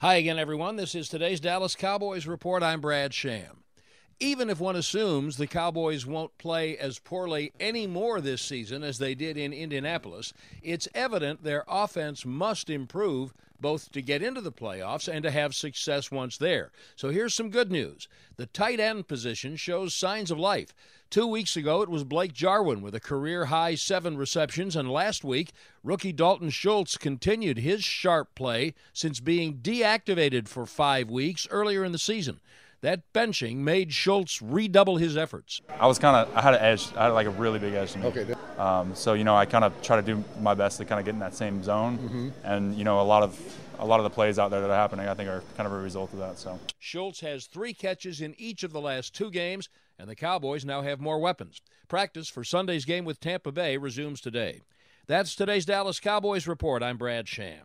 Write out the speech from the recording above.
Hi again, everyone. This is today's Dallas Cowboys Report. I'm Brad Sham. Even if one assumes the Cowboys won't play as poorly anymore this season as they did in Indianapolis, it's evident their offense must improve both to get into the playoffs and to have success once there. So here's some good news. The tight end position shows signs of life. Two weeks ago, it was Blake Jarwin with a career high seven receptions, and last week, rookie Dalton Schultz continued his sharp play since being deactivated for five weeks earlier in the season. That benching made Schultz redouble his efforts. I was kind of, I had an edge, I had like a really big edge to me. Okay. Um, so you know, I kind of try to do my best to kind of get in that same zone, Mm-hmm. and you know, a lot of a lot of the plays out there that are happening, I think, are kind of a result of that. So Schultz has three catches in each of the last two games, and the Cowboys now have more weapons. Practice for Sunday's game with Tampa Bay resumes today. That's today's Dallas Cowboys report. I'm Brad Sham.